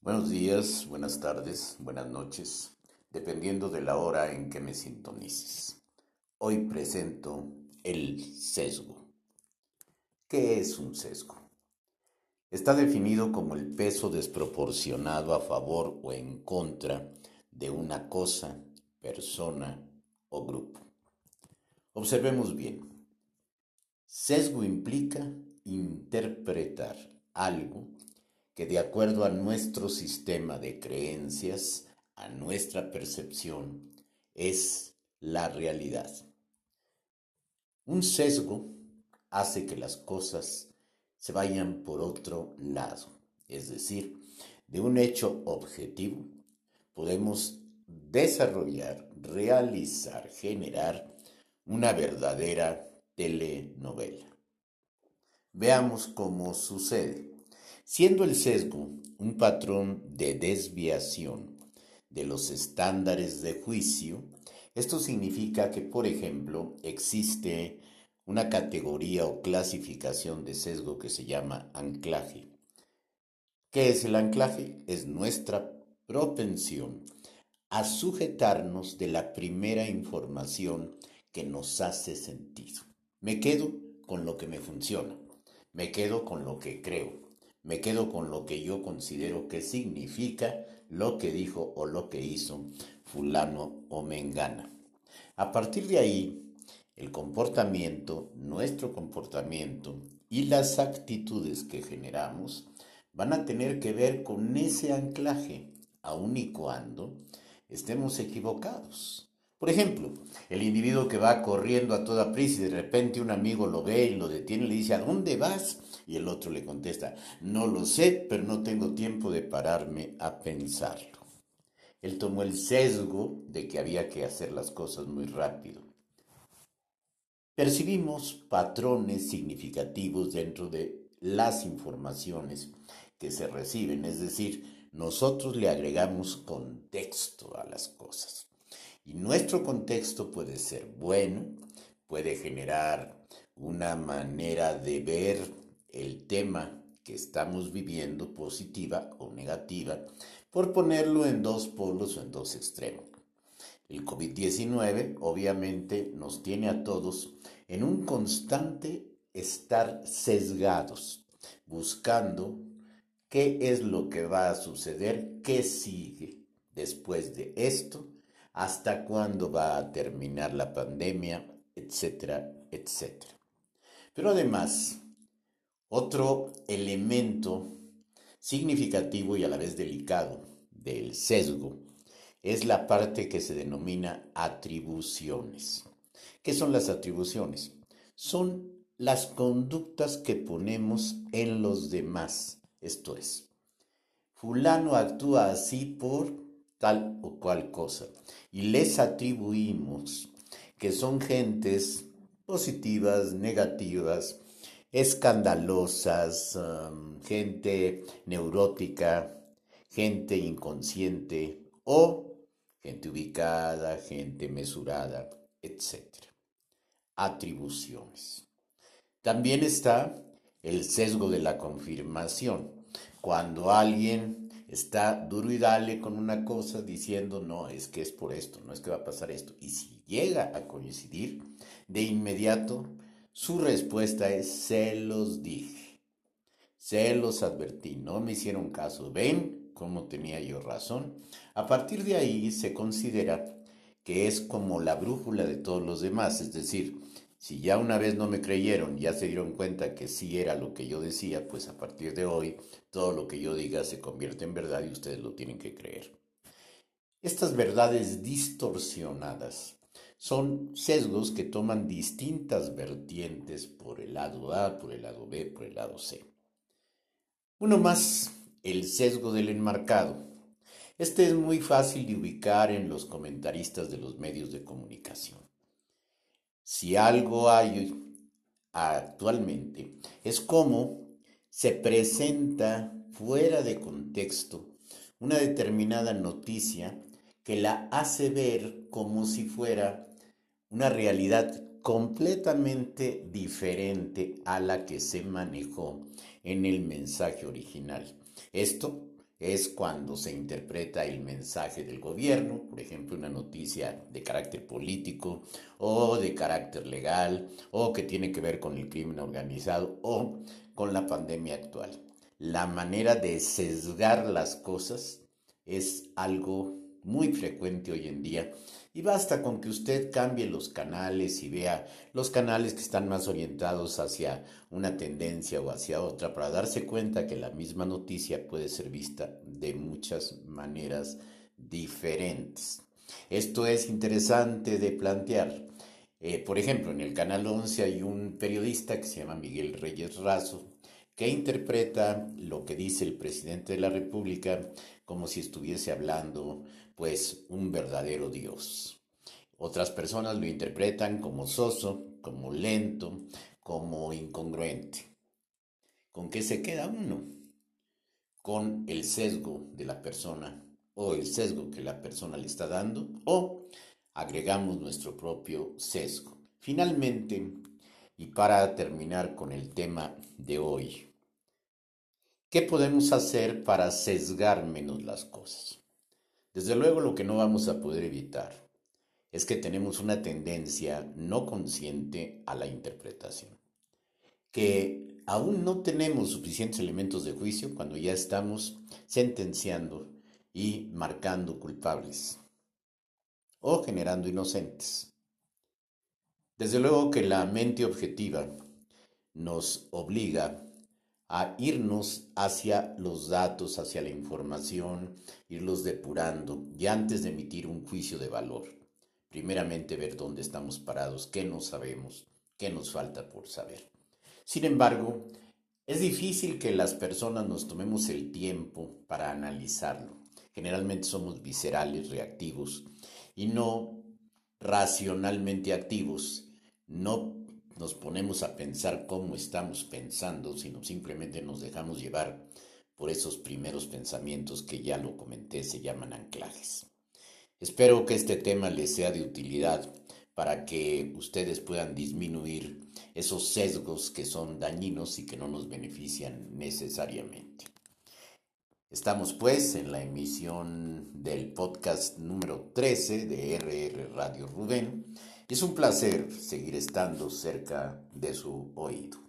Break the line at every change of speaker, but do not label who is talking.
Buenos días, buenas tardes, buenas noches, dependiendo de la hora en que me sintonices. Hoy presento el sesgo. ¿Qué es un sesgo? Está definido como el peso desproporcionado a favor o en contra de una cosa, persona o grupo. Observemos bien. Sesgo implica interpretar algo que de acuerdo a nuestro sistema de creencias, a nuestra percepción, es la realidad. Un sesgo hace que las cosas se vayan por otro lado, es decir, de un hecho objetivo podemos desarrollar, realizar, generar una verdadera telenovela. Veamos cómo sucede. Siendo el sesgo un patrón de desviación de los estándares de juicio, esto significa que, por ejemplo, existe una categoría o clasificación de sesgo que se llama anclaje. ¿Qué es el anclaje? Es nuestra propensión a sujetarnos de la primera información que nos hace sentido. Me quedo con lo que me funciona, me quedo con lo que creo, me quedo con lo que yo considero que significa lo que dijo o lo que hizo fulano o mengana. A partir de ahí, el comportamiento, nuestro comportamiento y las actitudes que generamos van a tener que ver con ese anclaje, aun y cuando estemos equivocados. Por ejemplo, el individuo que va corriendo a toda prisa y de repente un amigo lo ve y lo detiene y le dice, ¿a dónde vas? Y el otro le contesta, no lo sé, pero no tengo tiempo de pararme a pensarlo. Él tomó el sesgo de que había que hacer las cosas muy rápido. Percibimos patrones significativos dentro de las informaciones que se reciben, es decir, nosotros le agregamos contexto a las cosas. Y nuestro contexto puede ser bueno, puede generar una manera de ver el tema que estamos viviendo, positiva o negativa, por ponerlo en dos polos o en dos extremos. El COVID-19 obviamente nos tiene a todos en un constante estar sesgados, buscando qué es lo que va a suceder, qué sigue después de esto hasta cuándo va a terminar la pandemia, etcétera, etcétera. Pero además, otro elemento significativo y a la vez delicado del sesgo es la parte que se denomina atribuciones. ¿Qué son las atribuciones? Son las conductas que ponemos en los demás. Esto es, fulano actúa así por tal o cual cosa. Y les atribuimos que son gentes positivas, negativas, escandalosas, um, gente neurótica, gente inconsciente o gente ubicada, gente mesurada, etc. Atribuciones. También está el sesgo de la confirmación. Cuando alguien está duro y dale con una cosa diciendo, no, es que es por esto, no es que va a pasar esto. Y si llega a coincidir, de inmediato su respuesta es, se los dije, se los advertí, no me hicieron caso, ven cómo tenía yo razón. A partir de ahí se considera que es como la brújula de todos los demás, es decir, si ya una vez no me creyeron, ya se dieron cuenta que sí era lo que yo decía, pues a partir de hoy todo lo que yo diga se convierte en verdad y ustedes lo tienen que creer. Estas verdades distorsionadas son sesgos que toman distintas vertientes por el lado A, por el lado B, por el lado C. Uno más, el sesgo del enmarcado. Este es muy fácil de ubicar en los comentaristas de los medios de comunicación. Si algo hay actualmente, es cómo se presenta fuera de contexto una determinada noticia que la hace ver como si fuera una realidad completamente diferente a la que se manejó en el mensaje original. Esto es cuando se interpreta el mensaje del gobierno, por ejemplo, una noticia de carácter político o de carácter legal o que tiene que ver con el crimen organizado o con la pandemia actual. La manera de sesgar las cosas es algo muy frecuente hoy en día y basta con que usted cambie los canales y vea los canales que están más orientados hacia una tendencia o hacia otra para darse cuenta que la misma noticia puede ser vista de muchas maneras diferentes. Esto es interesante de plantear. Eh, por ejemplo, en el Canal 11 hay un periodista que se llama Miguel Reyes Razo que interpreta lo que dice el presidente de la República como si estuviese hablando pues un verdadero Dios. Otras personas lo interpretan como soso, como lento, como incongruente. ¿Con qué se queda uno? Con el sesgo de la persona o el sesgo que la persona le está dando o agregamos nuestro propio sesgo. Finalmente, y para terminar con el tema de hoy, ¿qué podemos hacer para sesgar menos las cosas? Desde luego lo que no vamos a poder evitar es que tenemos una tendencia no consciente a la interpretación, que aún no tenemos suficientes elementos de juicio cuando ya estamos sentenciando y marcando culpables o generando inocentes. Desde luego que la mente objetiva nos obliga a irnos hacia los datos, hacia la información, irlos depurando y antes de emitir un juicio de valor. Primeramente ver dónde estamos parados, qué no sabemos, qué nos falta por saber. Sin embargo, es difícil que las personas nos tomemos el tiempo para analizarlo. Generalmente somos viscerales, reactivos y no racionalmente activos. No nos ponemos a pensar cómo estamos pensando, sino simplemente nos dejamos llevar por esos primeros pensamientos que ya lo comenté, se llaman anclajes. Espero que este tema les sea de utilidad para que ustedes puedan disminuir esos sesgos que son dañinos y que no nos benefician necesariamente. Estamos pues en la emisión del podcast número 13 de RR Radio Rubén es un placer seguir estando cerca de su oído.